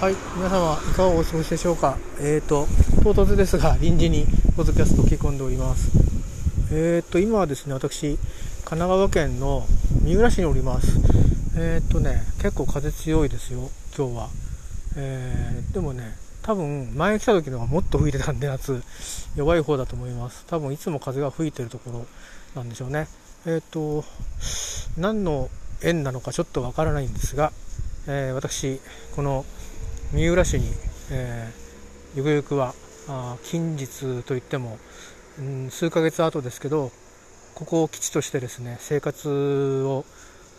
はい、皆様いかがお過ごしでしょうか？えっ、ー、と唐突ですが臨時にポッドキャストを聞き込んでおります。えっ、ー、と今はですね私神奈川県の三浦市におります。えっ、ー、とね結構風強いですよ今日は。えー、でもね多分前来た時のがもっと吹いてたんで夏弱い方だと思います。多分いつも風が吹いてるところなんでしょうね。えっ、と何の縁なのかちょっとわからないんですが、え私この三浦市に、えー、ゆくゆくはあ近日といっても、うん、数ヶ月後ですけどここを基地としてですね生活を、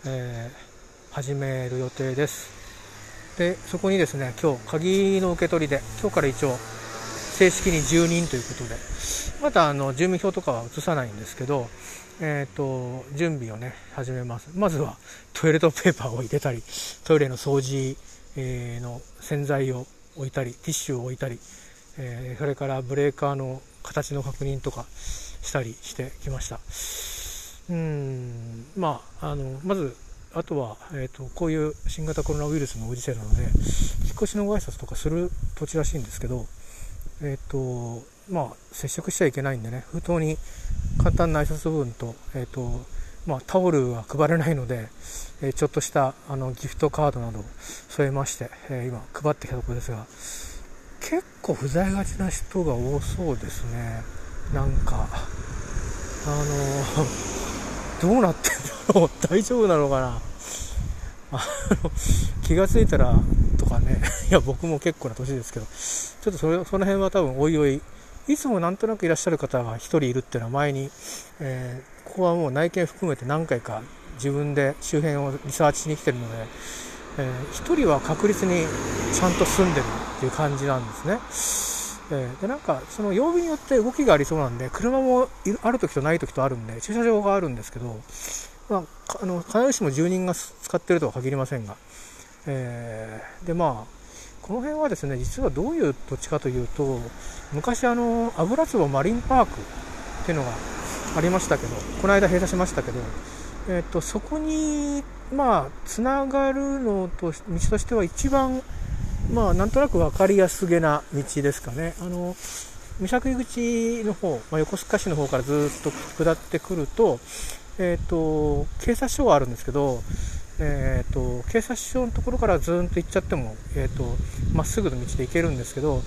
えー、始める予定です。でそこにですね今日鍵の受け取りで今日から一応正式に住人ということでまだあの住民票とかは移さないんですけど、えーと、準備をね始めます。まずはトイレットペーパーを入れたりトイレの掃除え、の洗剤を置いたりティッシュを置いたり、え、それからブレーカーの形の確認とかしたりしてきました。うんまああのまずあとは、えーと、こういう新型コロナウイルスのご時世なので引っ越しのご挨拶とかする土地らしいんですけどえ、ー、とまあ接触しちゃいけないんでね封筒に簡単な挨拶文と,、えーとまあ、タオルは配れないので、えちょっとしたあのギフトカードなどを添えまして、え今配ってきたところですが結構不在がちな人が多そうですね。なんかあのどうなってんだろう。大丈夫なのかな。あの気が付いたらとかね。いや僕も結構な年ですけどちょっとそれその辺は多分おいおいいつもなんとなくいらっしゃる方が1人いるっていうのは前に、えー、ここはもう内見含めて何回か自分で周辺をリサーチしに来てるので、えー、1人は確実にちゃんと住んでるっていう感じなんですね。え、でなんかその曜日によって動きがありそうなんで車もある時とない時とあるんで駐車場があるんですけど、まあ、あの必ずしも住人が使ってるとは限りませんが、えー、でまあこの辺はですね実はどういう土地かというと昔あの油壺マリンパークっていうのがありましたけどこの間閉鎖しましたけど、えーと、そこにまあつながるのと道としては一番まあなんとなく分かりやすげな道ですかね。あの三崎口の方、まあ、横須賀市の方からずっと下ってくると,、えーと警察署があるんですけどえーと、警察署のところからずーんと行っちゃっても、えーと、まっすぐの道で行けるんですけど、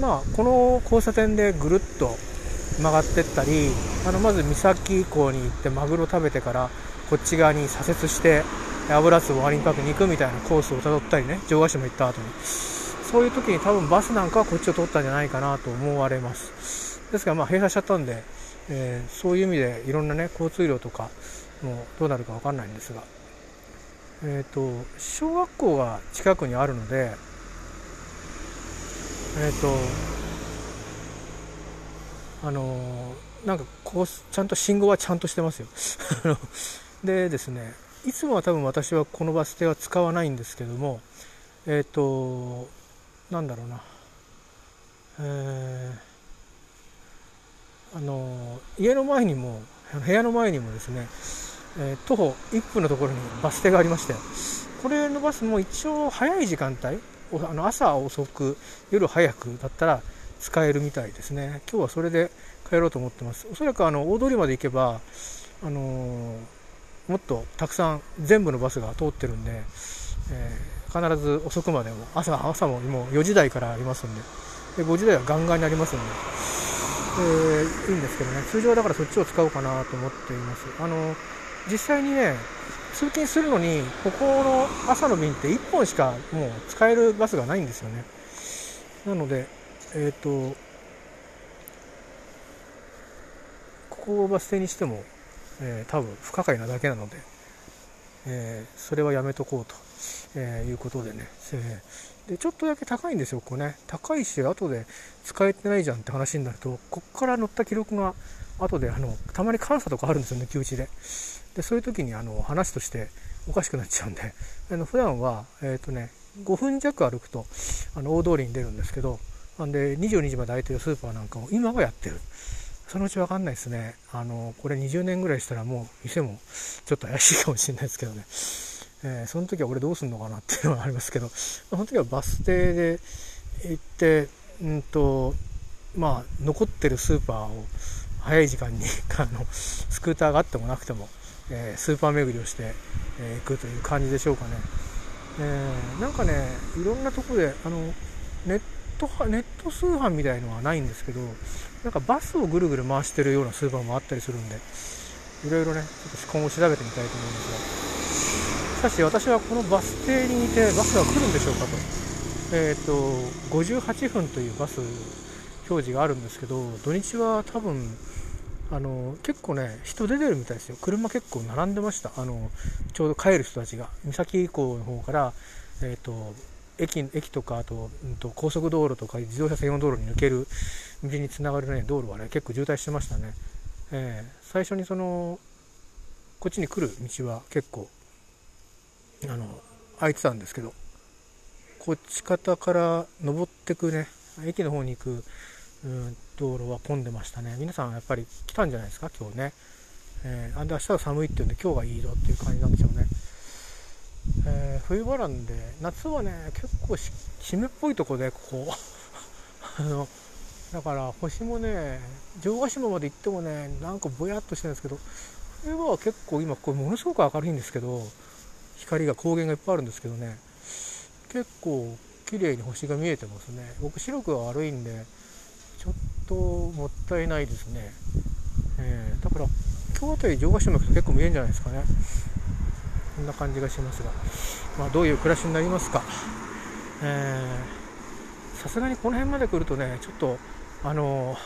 まあ、この交差点でぐるっと曲がってったりあのまず三崎港に行ってマグロ食べてからこっち側に左折して油壺マリンパークに行くみたいなコースをたどったりね城ヶ島行った後に。そういう時に多分バスなんかはこっちを通ったんじゃないかなと思われます。ですからまあ閉鎖しちゃったんで、えー、そういう意味でいろんなね交通量とかもどうなるか分かんないんですが。えーと、小学校が近くにあるので、えっ、ー、と、あのなんかこうちゃんと信号はちゃんとしてますよ。でですねいつもは多分私はこのバス停は使わないんですけどもえっ、ー、となんだろうな。えー、あの家の前にも部屋の前にもですねえー、徒歩1分のところにバス停がありましてこれのバスも一応早い時間帯あの朝遅く夜早くだったら使えるみたいですね。今日はそれで帰ろうと思ってます。おそらくあの大通りまで行けば、あのー、もっとたくさん全部のバスが通ってるんで、えー、必ず遅くまでも朝朝ももう4時台からありますんでで5時台はガンガンにありますんで、えー、いいんですけどね。通常はだからそっちを使おうかなと思っています。あの実際にね通勤するのにここの朝の便って1本しかもう使えるバスがないんですよね。なのでえっ、ー、とここをバス停にしても、えー、多分不可解なだけなので、えー、それはやめとこうと、えいうことでね、えでちょっとだけ高いんですよここね。高いし後で使えてないじゃんって話になるとこっから乗った記録が後であのたまに監査とかあるんですよね、休止で。でそういう時にあの話としておかしくなっちゃうんで。あの普段はえっ、ー、とね5分弱歩くとあの大通りに出るんですけどなんで22時まで空いてるスーパーなんかも今はやってる。そのうち分かんないですね。あのこれ20年ぐらいしたらもう店もちょっと怪しいかもしれないですけどね。えー、その時は俺どうすんのかなっていうのはありますけど。その時はバス停で行ってうんとまあ残ってるスーパーを早い時間に あのスクーターがあってもなくても、えー、スーパー巡りをして、えー、行くという感じでしょうかね、えー、なんかねいろんなとこであのネットネット通販みたいのはないんですけどなんかバスをぐるぐる回してるようなスーパーもあったりするんでいろいろねちょっと今後調べてみたいと思うんですが。しかし私はこのバス停にいてバスが来るんでしょうかと。えっ、ー、と58分というバス表示があるんですけど土日は多分あの結構ね人出てるみたいですよ。車結構並んでました。あのちょうど帰る人たちが。三崎港の方からえっ、ー、と駅駅とかあと,、うんと、高速道路とか自動車専用道路に抜ける道につながる、ね、道路はね結構渋滞してましたね、えー、最初にそのこっちに来る道は結構あの空いてたんですけどこっち方から登ってくね駅の方に行く、うん、道路は混んでましたね。皆さんやっぱり来たんじゃないですか今日ね、えー、で明日は寒いっていうんで今日がいいぞっていう感じなんでしょうね。えー、冬場なんで夏はね結構湿っぽいとこでここ。あのだから星もね城ヶ島まで行ってもねなんかぼやっとしてるんですけど冬場は結構今これものすごく明るいんですけど光が光源がいっぱいあるんですけどね結構綺麗に星が見えてますね。僕視力が悪いんでちょっともったいないですね、えー、だから今日あたり城ヶ島行くと結構見えるんじゃないですかね。こんな感じがしますが、まあ、どういう暮らしになりますか。さすがにこの辺まで来るとねちょっとあの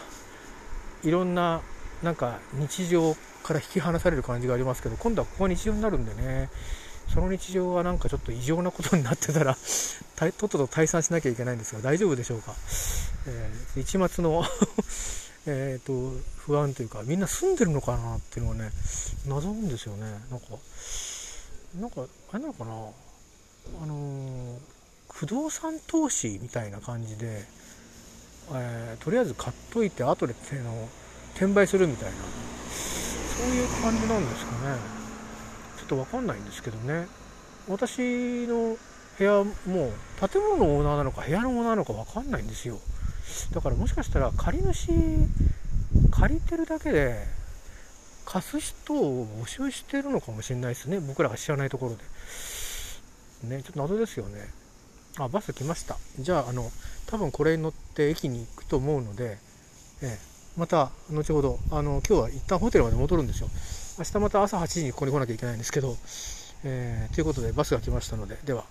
いろんななんか日常から引き離される感じがありますけど今度はここが日常になるんでねその日常はなんかちょっと異常なことになってたらとっとと退散しなきゃいけないんですが大丈夫でしょうか、えー、一末の えと不安というかみんな住んでるのかなっていうのはね謎なんですよね。なんかなんかあれなのかな？あの、不動産投資みたいな感じで、えー、とりあえず買っといて後でっていうの転売するみたいな。そういう感じなんですかね。ちょっと分かんないんですけどね。私の部屋も建物のオーナーなのか部屋のオーナーなのか分かんないんですよ。だからもしかしたら借り主借りてるだけで貸す人を募集してるのかもしれないですね。僕らが知らないところで。ねちょっと謎ですよね。あバス来ました。じゃああの多分これに乗って駅に行くと思うので、えまた後ほどあの今日は一旦ホテルまで戻るんですよ。明日また朝8時にここに来なきゃいけないんですけど、えー、ということでバスが来ましたのででは。